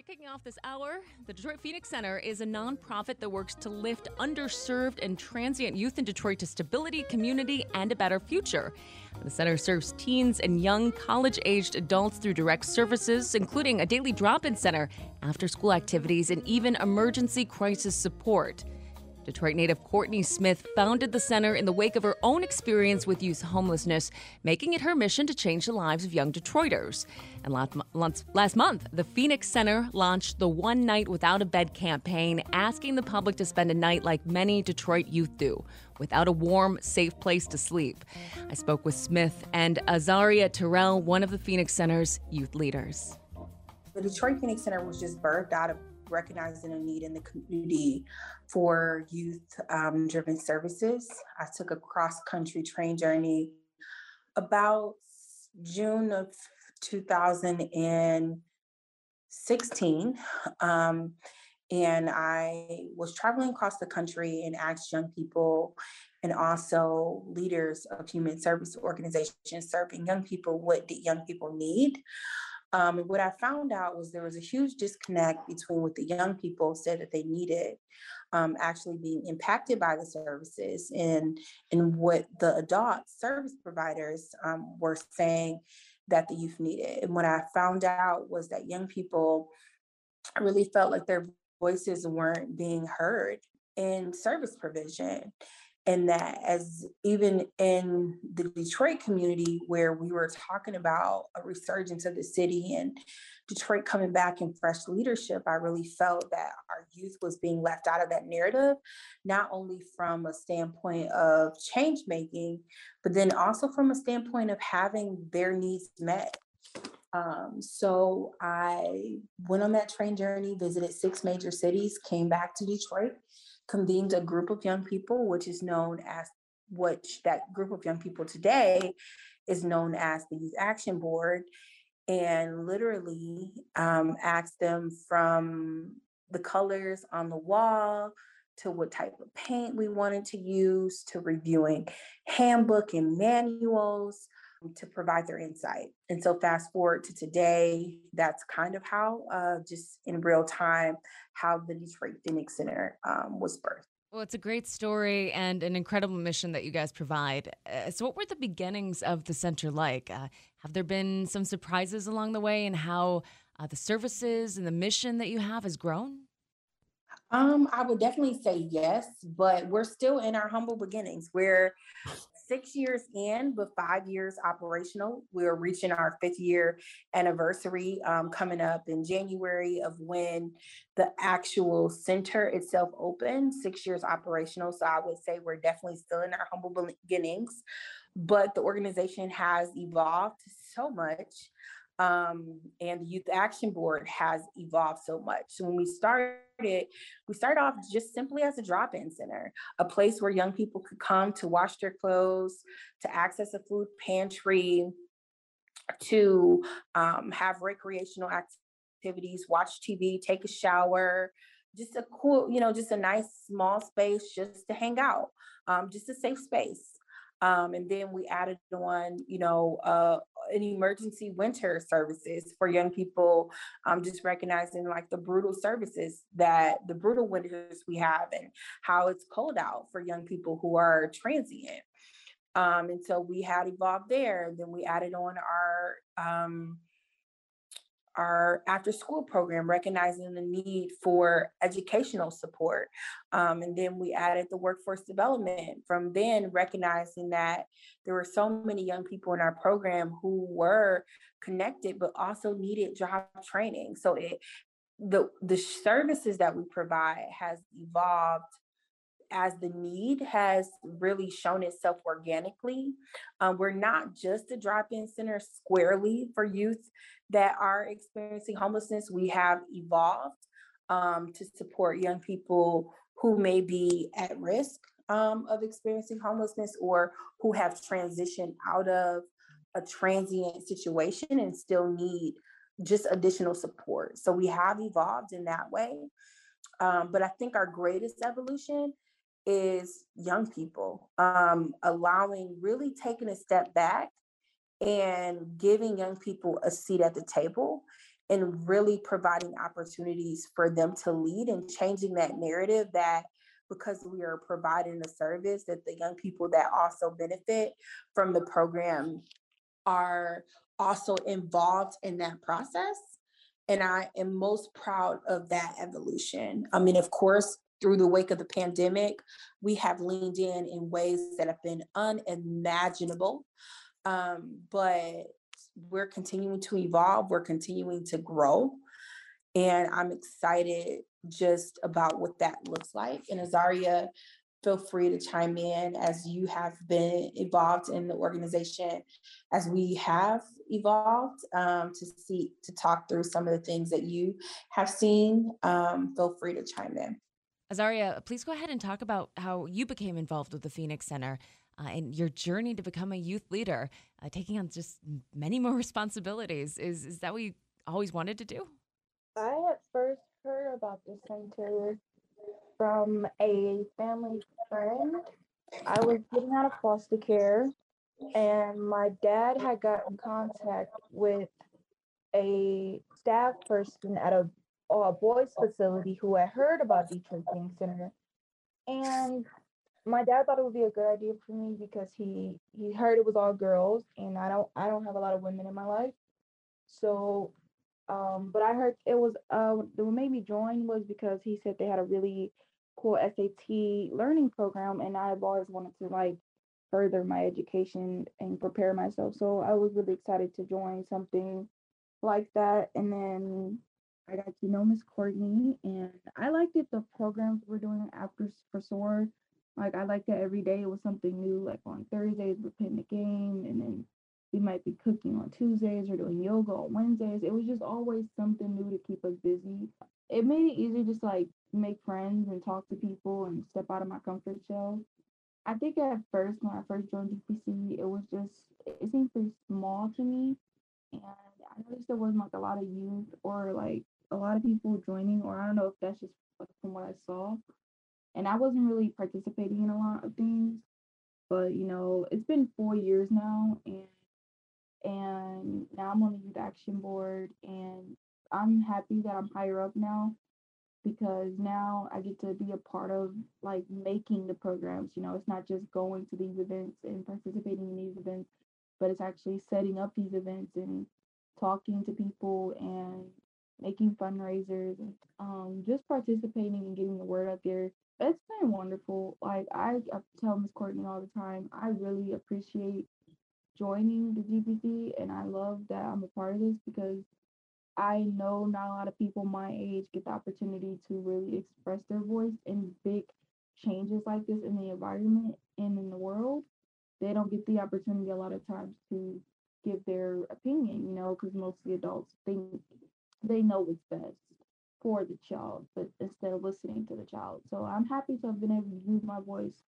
To kicking off this hour, the Detroit Phoenix Center is a nonprofit that works to lift underserved and transient youth in Detroit to stability, community, and a better future. The center serves teens and young college aged adults through direct services, including a daily drop in center, after school activities, and even emergency crisis support. Detroit native Courtney Smith founded the center in the wake of her own experience with youth homelessness, making it her mission to change the lives of young Detroiters. And last month, the Phoenix Center launched the One Night Without a Bed campaign, asking the public to spend a night like many Detroit youth do, without a warm, safe place to sleep. I spoke with Smith and Azaria Terrell, one of the Phoenix Center's youth leaders. The Detroit Phoenix Center was just birthed out of recognizing a need in the community for youth um, driven services. I took a cross country train journey about June of 2016. Um, and I was traveling across the country and asked young people and also leaders of human service organizations serving young people what did young people need um, and what I found out was there was a huge disconnect between what the young people said that they needed, um, actually being impacted by the services, and and what the adult service providers um, were saying that the youth needed. And what I found out was that young people really felt like their voices weren't being heard in service provision and that as even in the Detroit community where we were talking about a resurgence of the city and Detroit coming back in fresh leadership, I really felt that our youth was being left out of that narrative, not only from a standpoint of change making, but then also from a standpoint of having their needs met. Um, so I went on that train journey, visited six major cities, came back to Detroit, convened a group of young people, which is known as which that group of young people today is known as the Youth Action Board, and literally um, asked them from the colors on the wall to what type of paint we wanted to use to reviewing handbook and manuals to provide their insight. And so, fast forward to today, that's kind of how, uh, just in real time, how the Detroit Phoenix Center um, was birthed. Well, it's a great story and an incredible mission that you guys provide. Uh, so, what were the beginnings of the center like? Uh, have there been some surprises along the way, and how uh, the services and the mission that you have has grown? Um, I would definitely say yes, but we're still in our humble beginnings. We're six years in, but five years operational. We're reaching our fifth year anniversary um, coming up in January of when the actual center itself opened, six years operational. So I would say we're definitely still in our humble beginnings, but the organization has evolved so much um, and the Youth Action Board has evolved so much. So when we started, we started off just simply as a drop-in center, a place where young people could come to wash their clothes, to access a food pantry, to um, have recreational activities, watch TV, take a shower, just a cool, you know, just a nice small space just to hang out, um, just a safe space. Um, and then we added on, you know, uh, an emergency winter services for young people, um, just recognizing like the brutal services that the brutal winters we have and how it's cold out for young people who are transient. Um, and so we had evolved there. Then we added on our um, our after school program, recognizing the need for educational support. Um, and then we added the workforce development. From then, recognizing that there were so many young people in our program who were connected, but also needed job training. So it the the services that we provide has evolved as the need has really shown itself organically. Um, we're not just a drop in center squarely for youth that are experiencing homelessness. We have evolved um, to support young people who may be at risk um, of experiencing homelessness or who have transitioned out of a transient situation and still need just additional support. So we have evolved in that way. Um, but I think our greatest evolution is young people um, allowing really taking a step back and giving young people a seat at the table and really providing opportunities for them to lead and changing that narrative that because we are providing a service that the young people that also benefit from the program are also involved in that process. And i am most proud of that evolution. I mean of course through the wake of the pandemic we have leaned in in ways that have been unimaginable um, but we're continuing to evolve, we're continuing to grow. And I'm excited just about what that looks like. And Azaria, feel free to chime in as you have been involved in the organization as we have evolved um, to see to talk through some of the things that you have seen um, feel free to chime in azaria please go ahead and talk about how you became involved with the phoenix center uh, and your journey to become a youth leader, uh, taking on just many more responsibilities. Is is that what you always wanted to do? I at first heard about the center from a family friend. I was getting out of foster care, and my dad had gotten contact with a staff person at a, a boys' facility who had heard about Detroit Phoenix Center. And my dad thought it would be a good idea for me because he he heard it was all girls and I don't I don't have a lot of women in my life. So um but I heard it was uh what made me join was because he said they had a really cool SAT learning program and I've always wanted to like further my education and prepare myself. So I was really excited to join something like that and then I got to know Miss Courtney and I liked it the programs we're doing after for SOAR like I liked that every day it was something new. Like on Thursdays we're playing the game and then we might be cooking on Tuesdays or doing yoga on Wednesdays. It was just always something new to keep us busy. It made it easier just like make friends and talk to people and step out of my comfort shell. I think at first when I first joined DPC, it was just it seemed pretty small to me. And I noticed there wasn't like a lot of youth or like a lot of people joining, or I don't know if that's just from what I saw and I wasn't really participating in a lot of things. But you know, it's been four years now, and and now I'm on the youth action board, and I'm happy that I'm higher up now because now I get to be a part of like making the programs. You know, it's not just going to these events and participating in these events, but it's actually setting up these events and talking to people and making fundraisers um, just participating and getting the word out there it's been wonderful. Like I, I tell Miss Courtney all the time, I really appreciate joining the DPC and I love that I'm a part of this because I know not a lot of people my age get the opportunity to really express their voice in big changes like this in the environment and in the world. They don't get the opportunity a lot of times to give their opinion, you know, because most of the adults think they know what's best for the child, but instead of listening to the child. So I'm happy to have been able to use my voice.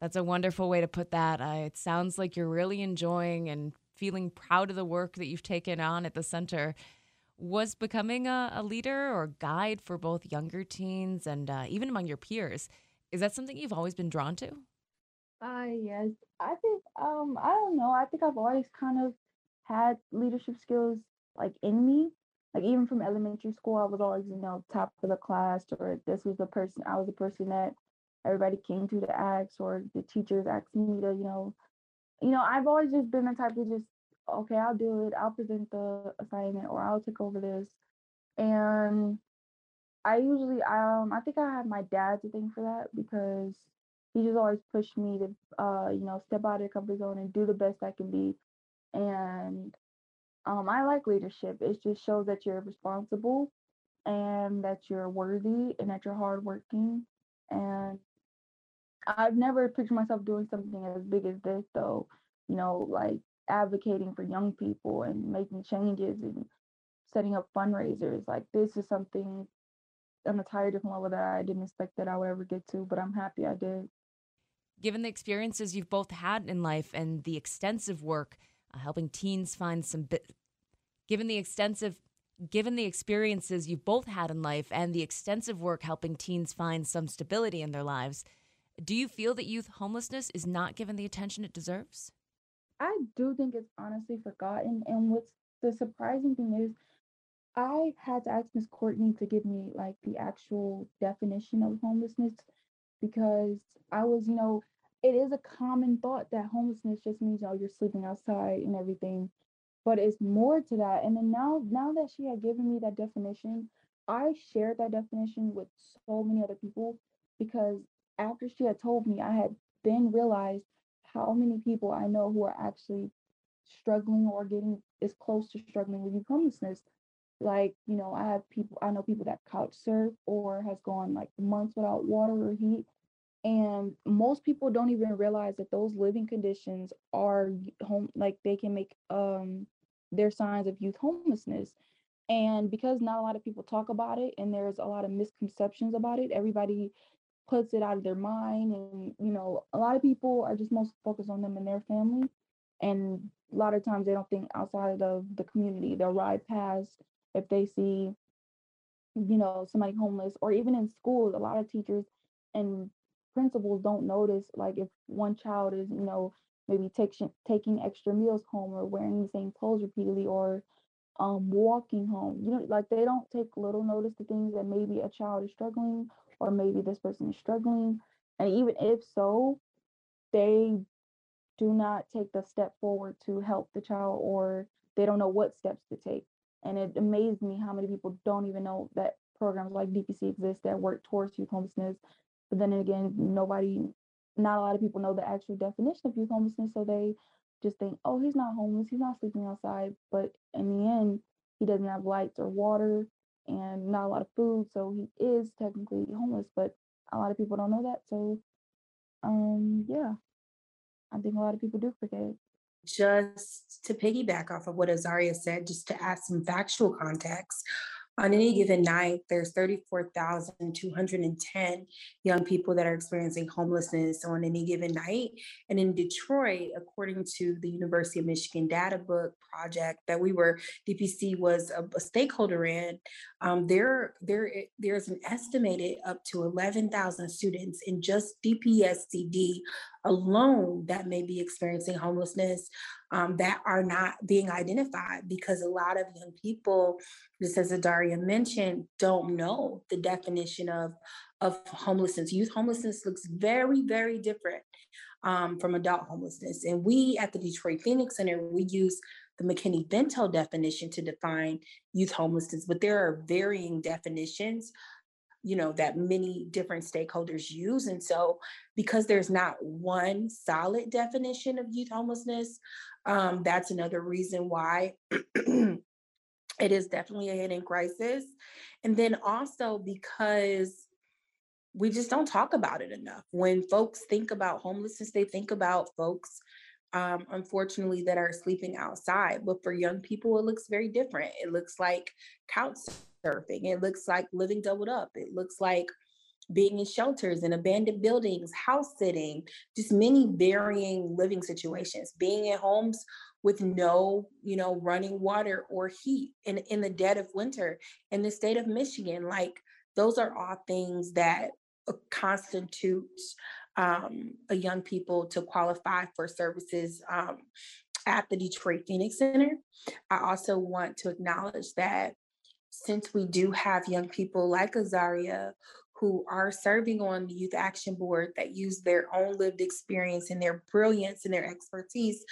That's a wonderful way to put that. Uh, it sounds like you're really enjoying and feeling proud of the work that you've taken on at the center. Was becoming a, a leader or guide for both younger teens and uh, even among your peers, is that something you've always been drawn to? Uh, yes. I think, um, I don't know. I think I've always kind of had leadership skills like in me like even from elementary school, I was always, you know, top of the class, or this was the person I was the person that everybody came to to ask, or the teachers asked me to, you know, you know, I've always just been the type to just, okay, I'll do it, I'll present the assignment, or I'll take over this, and I usually, um, I think I have my dad to thank for that because he just always pushed me to, uh, you know, step out of the comfort zone and do the best I can be, and um, I like leadership. It just shows that you're responsible and that you're worthy and that you're hardworking. And I've never pictured myself doing something as big as this, though. You know, like advocating for young people and making changes and setting up fundraisers. Like this is something on a different level that I didn't expect that I would ever get to, but I'm happy I did. Given the experiences you've both had in life and the extensive work uh, helping teens find some bit. Given the extensive given the experiences you've both had in life and the extensive work helping teens find some stability in their lives, do you feel that youth homelessness is not given the attention it deserves? I do think it's honestly forgotten. And what's the surprising thing is, I had to ask Miss Courtney to give me like the actual definition of homelessness because I was, you know, it is a common thought that homelessness just means, oh, you're sleeping outside and everything, but it's more to that. And then now, now that she had given me that definition, I shared that definition with so many other people because after she had told me, I had then realized how many people I know who are actually struggling or getting as close to struggling with homelessness. Like, you know, I have people, I know people that couch surf or has gone like months without water or heat. And most people don't even realize that those living conditions are home, like they can make um their signs of youth homelessness. And because not a lot of people talk about it and there's a lot of misconceptions about it, everybody puts it out of their mind. And, you know, a lot of people are just most focused on them and their family. And a lot of times they don't think outside of the community. They'll ride past if they see, you know, somebody homeless, or even in schools, a lot of teachers and principals don't notice like if one child is, you know, maybe taking taking extra meals home or wearing the same clothes repeatedly or um walking home. You know, like they don't take little notice to things that maybe a child is struggling or maybe this person is struggling. And even if so, they do not take the step forward to help the child or they don't know what steps to take. And it amazed me how many people don't even know that programs like DPC exist that work towards youth homelessness. But then again, nobody, not a lot of people know the actual definition of youth homelessness. So they just think, oh, he's not homeless, he's not sleeping outside. But in the end, he doesn't have lights or water and not a lot of food. So he is technically homeless, but a lot of people don't know that. So um yeah, I think a lot of people do forget. Just to piggyback off of what Azaria said, just to add some factual context, on any given night, there's 34,210 young people that are experiencing homelessness on any given night. And in Detroit, according to the University of Michigan Data Book project that we were, DPC was a, a stakeholder in, um, there, there, there's an estimated up to 11,000 students in just DPSCD alone that may be experiencing homelessness um, that are not being identified because a lot of young people, just as Azaria mentioned, don't know the definition of, of homelessness. Youth homelessness looks very, very different um, from adult homelessness. And we at the Detroit Phoenix Center, we use the McKinney-Vento definition to define youth homelessness, but there are varying definitions you know that many different stakeholders use and so because there's not one solid definition of youth homelessness um, that's another reason why it is definitely a hidden crisis and then also because we just don't talk about it enough when folks think about homelessness they think about folks um, unfortunately that are sleeping outside but for young people it looks very different it looks like couch surfing. It looks like living doubled up. It looks like being in shelters and abandoned buildings, house sitting, just many varying living situations, being in homes with no, you know, running water or heat in, in the dead of winter in the state of Michigan. Like those are all things that uh, constitutes um, a young people to qualify for services um, at the Detroit Phoenix Center. I also want to acknowledge that since we do have young people like Azaria who are serving on the Youth Action Board that use their own lived experience and their brilliance and their expertise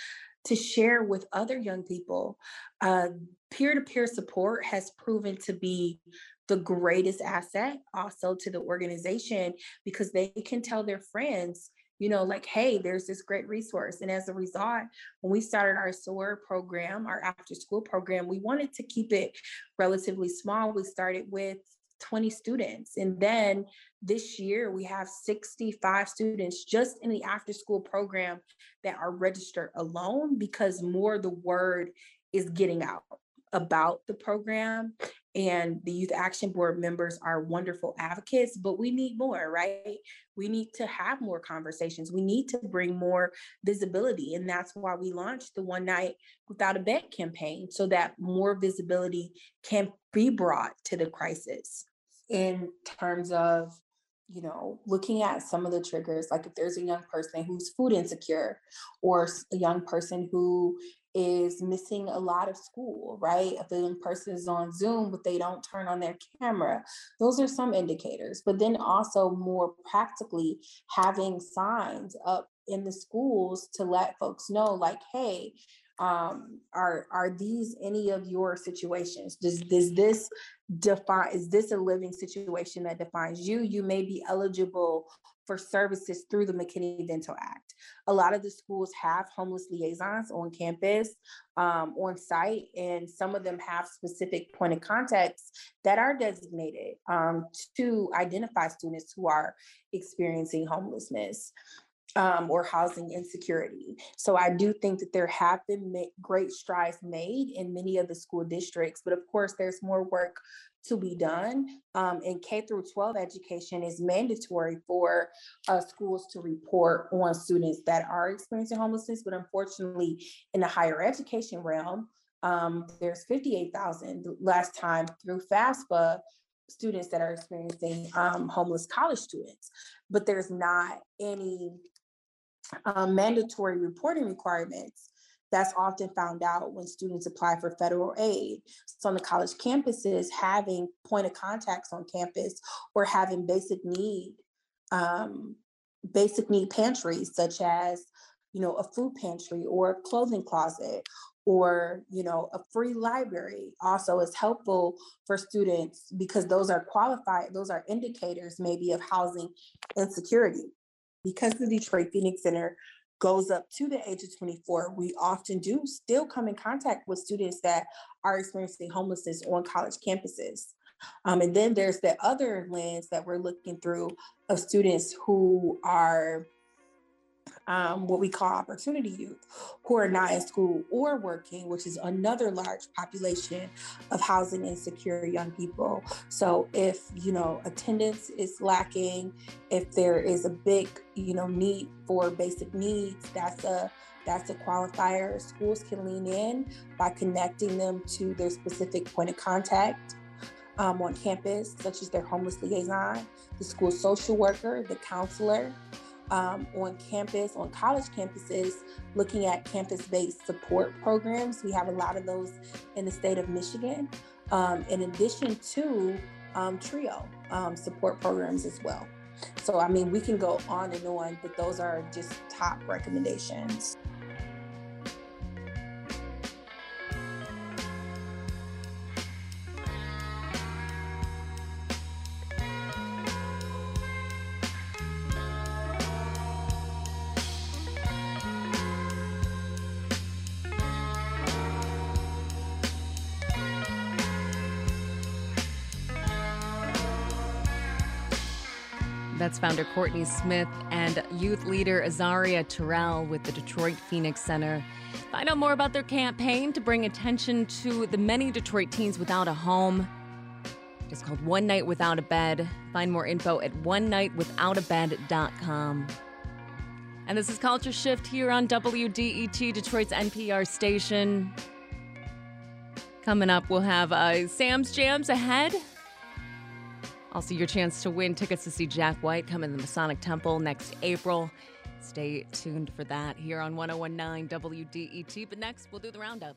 to share with other young people. Peer to peer support has proven to be the greatest asset also to the organization because they can tell their friends you know, like, hey, there's this great resource. And as a result, when we started our SOAR program, our after school program, we wanted to keep it relatively small. We started with 20 students. And then this year we have 65 students just in the after school program that are registered alone because more the word is getting out about the program and the youth action board members are wonderful advocates but we need more right we need to have more conversations we need to bring more visibility and that's why we launched the one night without a bed campaign so that more visibility can be brought to the crisis in terms of you know, looking at some of the triggers, like if there's a young person who's food insecure or a young person who is missing a lot of school, right? If the young person is on Zoom, but they don't turn on their camera, those are some indicators. But then also more practically having signs up in the schools to let folks know, like, hey, um, are are these any of your situations? Does does this define is this a living situation that defines you? You may be eligible for services through the McKinney-Vento Act. A lot of the schools have homeless liaisons on campus, um, on site, and some of them have specific point of contacts that are designated um, to identify students who are experiencing homelessness um, or housing insecurity. So I do think that there have been great strides made in many of the school districts, but of course, there's more work to be done. Um, and K through 12 education is mandatory for uh, schools to report on students that are experiencing homelessness. But unfortunately, in the higher education realm, um, there's 58,000 last time through FAFSA students that are experiencing um, homeless college students, but there's not any um, mandatory reporting requirements that's often found out when students apply for federal aid. So on the college campuses, having point of contacts on campus or having basic need, um, basic need pantries such as, you know, a food pantry or a clothing closet or you know a free library also is helpful for students because those are qualified those are indicators maybe of housing insecurity because the Detroit Phoenix Center goes up to the age of 24, we often do still come in contact with students that are experiencing homelessness on college campuses. Um, and then there's the other lens that we're looking through of students who are um, what we call opportunity youth who are not in school or working, which is another large population of housing insecure young people. So if, you know, attendance is lacking, if there is a big, you know, need for basic needs, that's a that's a qualifier. Schools can lean in by connecting them to their specific point of contact um, on campus, such as their homeless liaison, the school social worker, the counselor, um, on campus, on college campuses, looking at campus based support programs. We have a lot of those in the state of Michigan, um, in addition to um, TRIO um, support programs as well. So, I mean, we can go on and on, but those are just top recommendations. Founder Courtney Smith and youth leader Azaria Terrell with the Detroit Phoenix Center. Find out more about their campaign to bring attention to the many Detroit teens without a home. It's called One Night Without a Bed. Find more info at onenightwithoutabed.com. And this is Culture Shift here on WDET, Detroit's NPR station. Coming up, we'll have uh, Sam's Jams ahead. Also, your chance to win tickets to see Jack White come in the Masonic Temple next April. Stay tuned for that here on 1019 WDET. But next, we'll do the roundup.